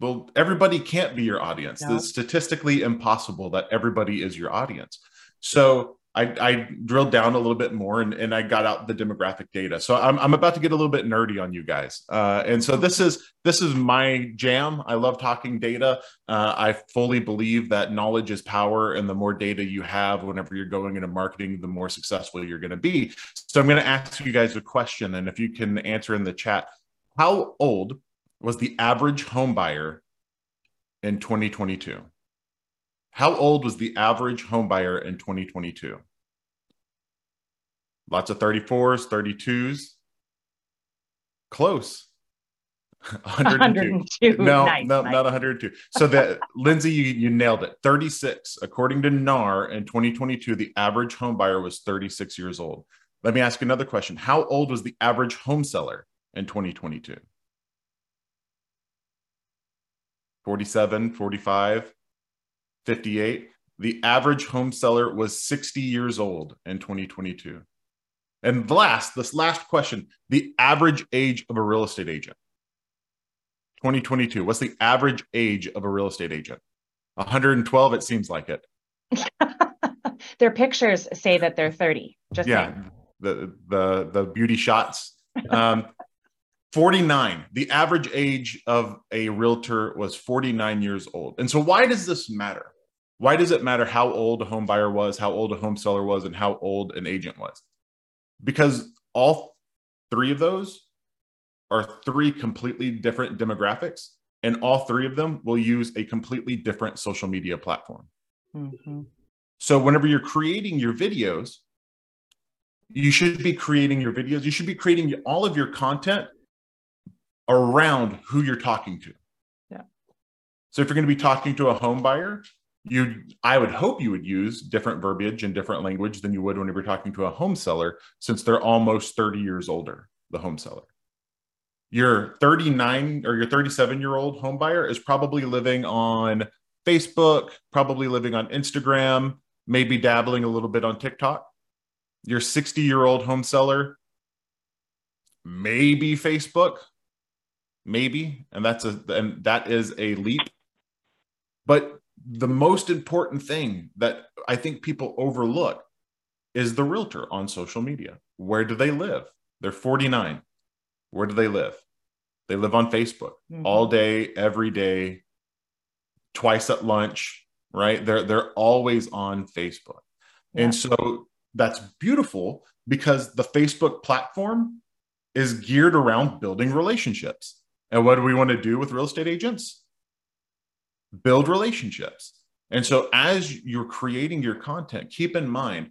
Speaker 8: Well, everybody can't be your audience. It's statistically impossible that everybody is your audience. So I, I, drilled down a little bit more and, and I got out the demographic data. So I'm, I'm about to get a little bit nerdy on you guys. Uh, and so this is this is my jam. I love talking data. Uh, I fully believe that knowledge is power, and the more data you have, whenever you're going into marketing, the more successful you're going to be. So I'm going to ask you guys a question, and if you can answer in the chat, how old was the average home buyer in 2022? How old was the average home buyer in 2022? Lots of 34s, 32s. Close. 102. 102. No, nice, no, nice. not 102. So that Lindsay, you, you nailed it. 36. According to NAR in 2022, the average home buyer was 36 years old. Let me ask another question. How old was the average home seller in 2022? 47, 45, 58. The average home seller was 60 years old in 2022. And last, this last question the average age of a real estate agent. 2022. What's the average age of a real estate agent? 112, it seems like it.
Speaker 2: Their pictures say that they're 30. Just
Speaker 8: yeah, saying. the the the beauty shots. Um, 49. The average age of a realtor was 49 years old. And so, why does this matter? Why does it matter how old a home buyer was, how old a home seller was, and how old an agent was? Because all three of those are three completely different demographics, and all three of them will use a completely different social media platform. Mm-hmm. So, whenever you're creating your videos, you should be creating your videos, you should be creating all of your content around who you're talking to.
Speaker 2: Yeah.
Speaker 8: So, if you're going to be talking to a home buyer, you i would hope you would use different verbiage and different language than you would when you were talking to a home seller since they're almost 30 years older the home seller your 39 or your 37 year old home buyer is probably living on facebook probably living on instagram maybe dabbling a little bit on tiktok your 60 year old home seller maybe facebook maybe and that's a and that is a leap but the most important thing that I think people overlook is the realtor on social media. Where do they live? They're 49. Where do they live? They live on Facebook mm-hmm. all day, every day, twice at lunch, right? They're they're always on Facebook. Yeah. And so that's beautiful because the Facebook platform is geared around building relationships. And what do we want to do with real estate agents? build relationships. And so as you're creating your content, keep in mind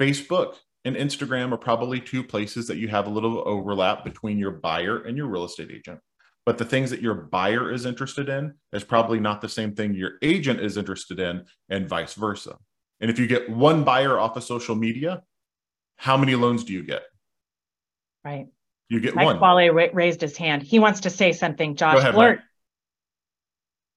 Speaker 8: Facebook and Instagram are probably two places that you have a little overlap between your buyer and your real estate agent. But the things that your buyer is interested in is probably not the same thing your agent is interested in, and vice versa. And if you get one buyer off of social media, how many loans do you get?
Speaker 2: Right.
Speaker 8: You get
Speaker 2: Mike
Speaker 8: one.
Speaker 2: Wally ra- raised his hand. He wants to say something. Josh
Speaker 8: ahead,
Speaker 2: Blurt.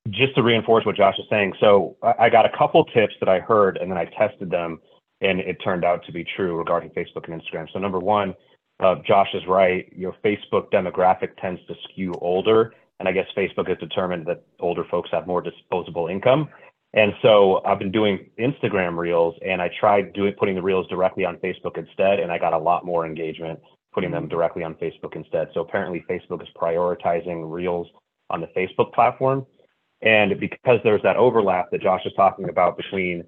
Speaker 6: just to reinforce what Josh is saying, so I I got a couple tips that I heard and then I tested them and it turned out to be true regarding Facebook and Instagram. So number one, uh, Josh is right. Your Facebook demographic tends to skew older. And I guess Facebook has determined that older folks have more disposable income. And so I've been doing Instagram reels and I tried doing putting the reels directly on Facebook instead, and I got a lot more engagement putting them directly on Facebook instead. So apparently Facebook is prioritizing reels on the Facebook platform. And because there's that overlap that Josh is talking about between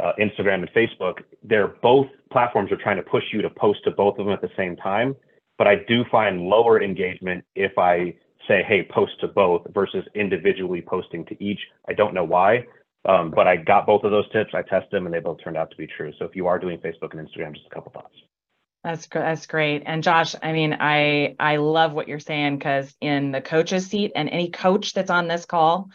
Speaker 6: uh, Instagram and Facebook, they're both platforms are trying to push you to post to both of them at the same time. But I do find lower engagement if I say, hey, post to both versus individually posting to each. I don't know why, um, but I got both of those tips. I tested them and they both turned out to be true. So if you are doing Facebook and Instagram, just a couple thoughts.
Speaker 2: That's that's great. And Josh, I mean, I I love what you're saying because in the coach's seat and any coach that's on this call,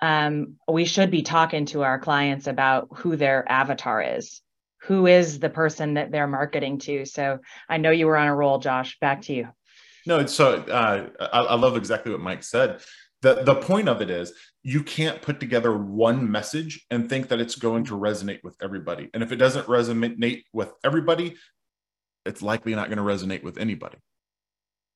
Speaker 2: um, we should be talking to our clients about who their avatar is. Who is the person that they're marketing to? So I know you were on a roll, Josh. Back to you.
Speaker 8: No, so uh, I, I love exactly what Mike said. The, the point of it is you can't put together one message and think that it's going to resonate with everybody. And if it doesn't resonate with everybody, it's likely not going to resonate with anybody.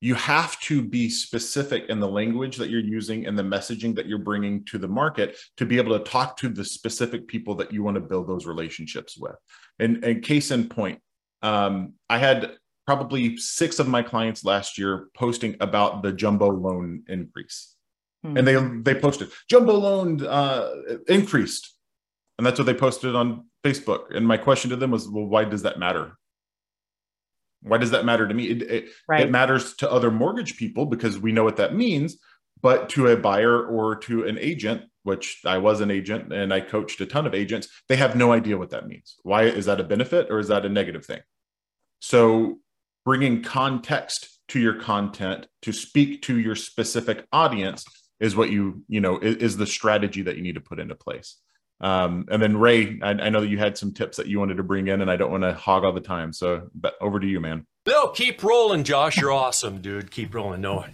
Speaker 8: You have to be specific in the language that you're using and the messaging that you're bringing to the market to be able to talk to the specific people that you want to build those relationships with. And, and case in point, um, I had probably six of my clients last year posting about the jumbo loan increase.
Speaker 2: Hmm.
Speaker 8: And they they posted jumbo loan uh, increased, and that's what they posted on Facebook. And my question to them was, well, why does that matter? Why does that matter to me? It, it,
Speaker 2: Right.
Speaker 8: it matters to other mortgage people because we know what that means, but to a buyer or to an agent, which I was an agent and I coached a ton of agents, they have no idea what that means. Why is that a benefit or is that a negative thing? So bringing context to your content to speak to your specific audience is what you you know is, is the strategy that you need to put into place um, and then ray I, I know that you had some tips that you wanted to bring in and i don't want to hog all the time so but over to you man
Speaker 4: No, keep rolling, Josh. You're awesome, dude. Keep rolling. No,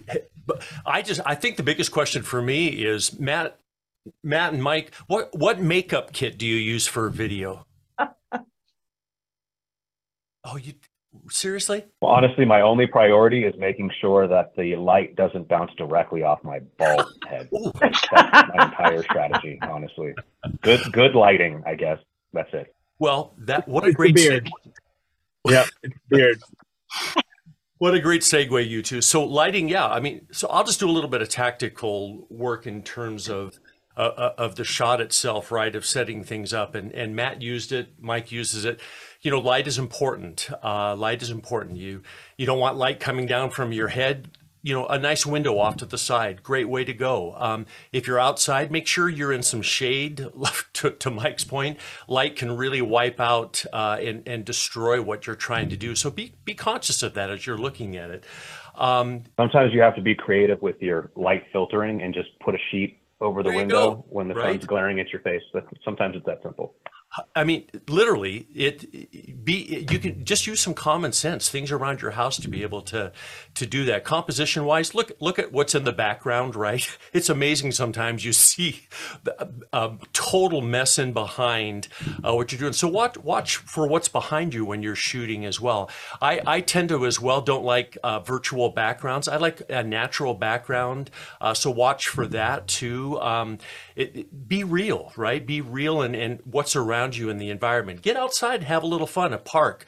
Speaker 4: but I just I think the biggest question for me is Matt, Matt and Mike. What what makeup kit do you use for video? oh, you seriously?
Speaker 6: Well, honestly, my only priority is making sure that the light doesn't bounce directly off my bald head.
Speaker 4: Ooh.
Speaker 6: That's my entire strategy, honestly. Good, good lighting, I guess. That's it.
Speaker 4: Well, that what a
Speaker 7: It's
Speaker 4: great
Speaker 7: beard.
Speaker 4: segue.
Speaker 7: Yeah, it's weird.
Speaker 4: What a great segue, you two. So lighting, yeah. I mean, so I'll just do a little bit of tactical work in terms of uh, uh, of the shot itself, right? Of setting things up, and and Matt used it, Mike uses it. You know, light is important. Uh, light is important. You you don't want light coming down from your head. You know, a nice window off to the side, great way to go. Um, if you're outside, make sure you're in some shade. to, to Mike's point, light can really wipe out uh, and, and destroy what you're trying to do. So be be conscious of that as you're looking at it. Um,
Speaker 6: Sometimes you have to be creative with your light filtering and just put a sheet over the window
Speaker 4: go.
Speaker 6: when the
Speaker 4: Right.
Speaker 6: sun's glaring at your face. Sometimes it's that simple.
Speaker 4: I mean, literally, it be you can just use some common sense things around your house to be able to to do that. Composition wise, look look at what's in the background. Right, it's amazing sometimes you see a total mess in behind uh, what you're doing. So watch watch for what's behind you when you're shooting as well. I I tend to as well don't like uh, virtual backgrounds. I like a natural background. Uh, so watch for that too. Um, it, it- be real, right? Be real and, and what's around you in the environment. Get outside, have a little fun. A park,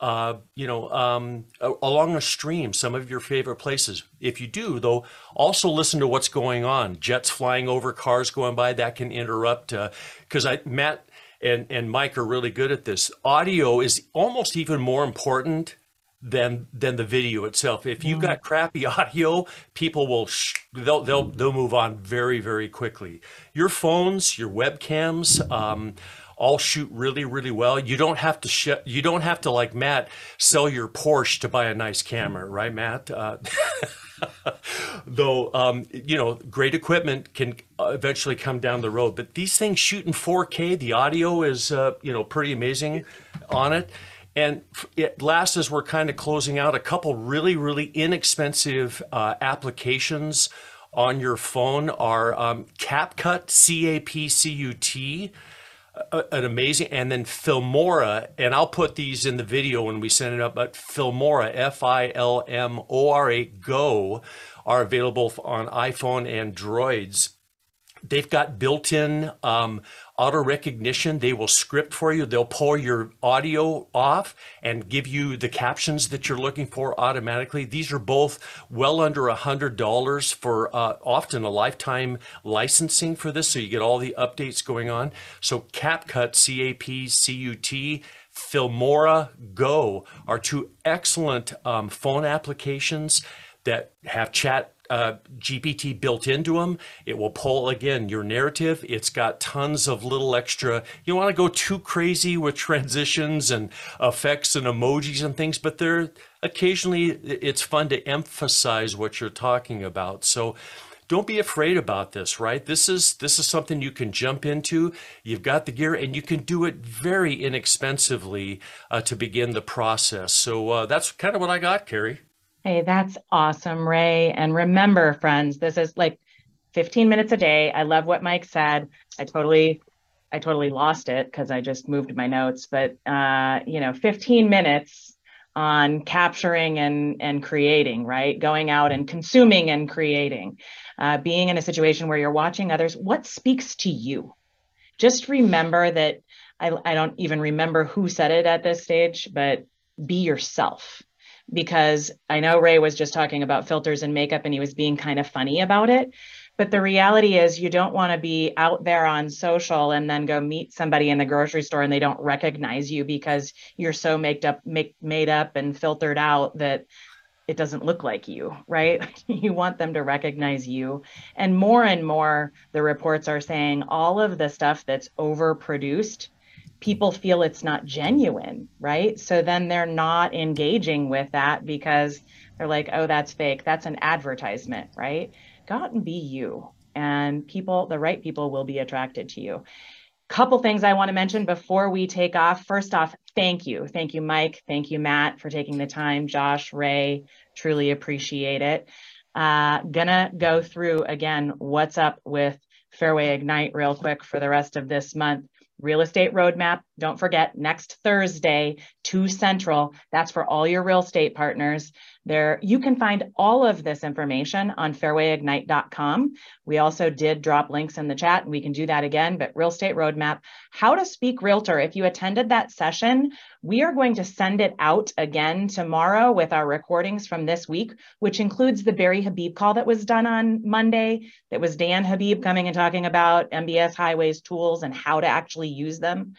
Speaker 4: uh, you know, um, along a stream, some of your favorite places. If you do, though, also listen to what's going on. Jets flying over, cars going by, that can interrupt. Because I, Matt and, and Mike are really good at this. Audio is almost even more important than than the video itself. If you've got crappy audio, people will sh- they'll they'll they'll move on very very quickly. Your phones, your webcams, um, all shoot really, really well. You don't have to sh- you don't have to like Matt sell your Porsche to buy a nice camera, right, Matt? Uh, though um, you know great equipment can eventually come down the road but these things shoot in 4k the audio is uh, you know pretty amazing on it and at last as we're kind of closing out a couple really really inexpensive uh, applications on your phone are um, CapCut, C-A-P-C-U-T, an amazing, and then Filmora, and I'll put these in the video when we send it up, but Filmora, F-I-L-M-O-R-A, Go, are available on iPhone and Droids. They've got built-in um, auto recognition. They will script for you. They'll pull your audio off and give you the captions that you're looking for automatically. These are both well under a hundred dollars for uh, often a lifetime licensing for this. So you get all the updates going on. So CapCut, C-A-P-C-U-T, Filmora Go are two excellent um, phone applications that have chat uh, GPT built into them. It will pull again your narrative. It's got tons of little extra. You don't want to go too crazy with transitions and effects and emojis and things, but they're occasionally it's fun to emphasize what you're talking about. So don't be afraid about this right this is this is something you can jump into you've got the gear and you can do it very inexpensively uh, to begin the process so uh, that's kind of what i got carrie
Speaker 2: Hey, that's awesome, Ray. And remember, friends, this is like 15 minutes a day. I love what Mike said. I totally, I totally lost it because I just moved my notes. But uh, you know, 15 minutes on capturing and and creating, right? Going out and consuming and creating. Uh, being in a situation where you're watching others, what speaks to you? Just remember that I, I don't even remember who said it at this stage, but be yourself because I know Ray was just talking about filters and makeup and he was being kind of funny about it. But the reality is, you don't want to be out there on social and then go meet somebody in the grocery store and they don't recognize you because you're so made up, make, made up and filtered out that it doesn't look like you, right? you want them to recognize you. And more and more, the reports are saying all of the stuff that's overproduced people feel it's not genuine, right? So then they're not engaging with that because they're like, oh, that's fake. That's an advertisement, right? Go out and be you. And people, the right people will be attracted to you. Couple things I want to mention before we take off. First off, thank you. Thank you, Mike. Thank you, Matt, for taking the time. Josh, Ray, truly appreciate it. Uh, gonna go through again what's up with Fairway Ignite real quick for the rest of this month. Real estate roadmap. Don't forget next Thursday, 2 Central. That's for all your real estate partners. There, you can find all of this information on fairwayignite.com. We also did drop links in the chat, and we can do that again. But real estate roadmap, how to speak realtor. If you attended that session, we are going to send it out again tomorrow with our recordings from this week, which includes the Barry Habib call that was done on Monday. That was Dan Habib coming and talking about MBS highways tools and how to actually use them.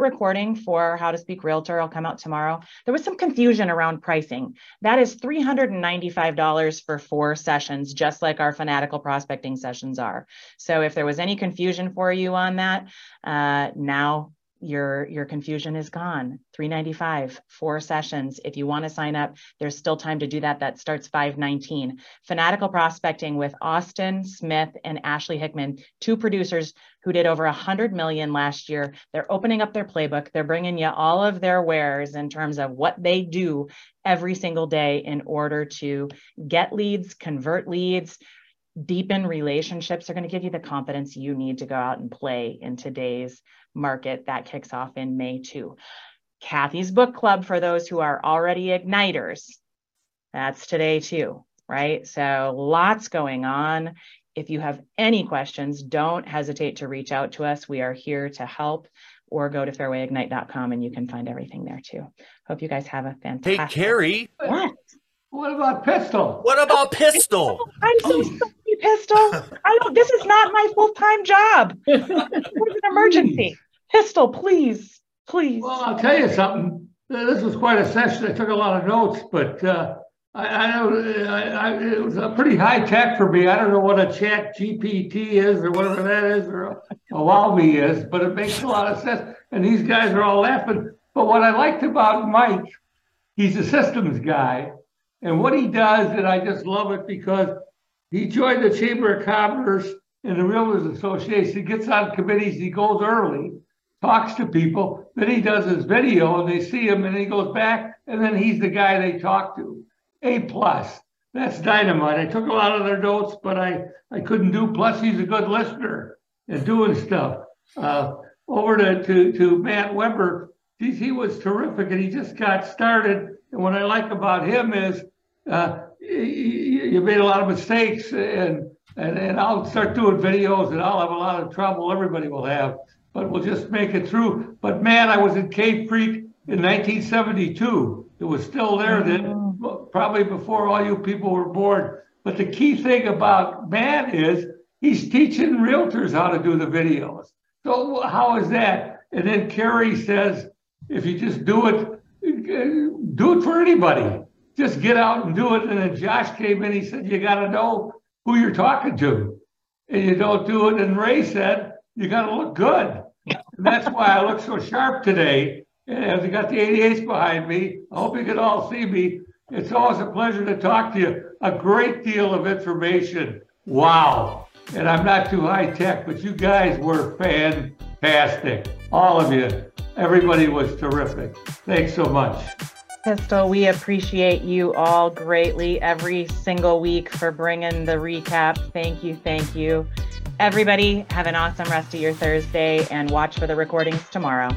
Speaker 2: Recording for How to Speak Realtor will come out tomorrow. There was some confusion around pricing. That is $395 for four sessions, just like our fanatical prospecting sessions are. So if there was any confusion for you on that, uh, now your your confusion is gone. 395 four sessions. If you want to sign up there's still time to do that. That starts 519 fanatical prospecting with austin smith and ashley hickman two producers who did over 100 million last year. They're opening up their playbook. They're bringing you all of their wares in terms of what they do every single day in order to get leads convert leads deepen relationships. Are going to give you the confidence you need to go out and play in today's market that kicks off in May too. Kathy's book club for those who are already igniters. That's today too, right? So lots going on. If you have any questions, don't hesitate to reach out to us. We are here to help or go to fairwayignite.com and you can find everything there too. Hope you guys have a fantastic.
Speaker 4: Hey, Carrie.
Speaker 2: What?
Speaker 9: What about pistol?
Speaker 4: What about pistol?
Speaker 2: I'm so oh. sorry, pistol. I don't. This is not my full time job. It was an emergency. Pistol, please, please.
Speaker 9: Well, I'll tell you something. This was quite a session. I took a lot of notes, but uh, I, I know I, I, it was a pretty high tech for me. I don't know what a chat GPT is or whatever that is, or a Wowby is, but it makes a lot of sense. And these guys are all laughing. But what I liked about Mike, he's a systems guy. And what he does, and I just love it because he joined the Chamber of Commerce and the Realtors Association. He gets on committees, he goes early, talks to people, then he does his video and they see him and he goes back and then he's the guy they talk to. A plus. That's dynamite. I took a lot of their notes, but I, I couldn't do. Plus, he's a good listener and doing stuff. Uh, over to, to, to Matt Weber, he, he was terrific and he just got started. And what I like about him is uh, you made a lot of mistakes and, and, and I'll start doing videos and I'll have a lot of trouble. Everybody will have, but we'll just make it through. But man, I was in Cave Creek in 1972. It was still there then, probably before all you people were born. But the key thing about Matt is he's teaching realtors how to do the videos. So how is that? And then Carrie says, if you just do it, uh, do it for anybody. Just get out and do it. And then Josh came in, he said, you got to know who you're talking to. And you don't do it. And Ray said, you got to look good. And that's why I look so sharp today. And as I got the 88s behind me, I hope you can all see me. It's always a pleasure to talk to you. A great deal of information. Wow. And I'm not too high tech, but you guys were fantastic. All of you. Everybody was terrific. Thanks so much.
Speaker 2: Pistol, we appreciate you all greatly every single week for bringing the recap. Thank you. Thank you. Everybody, have an awesome rest of your Thursday and watch for the recordings tomorrow.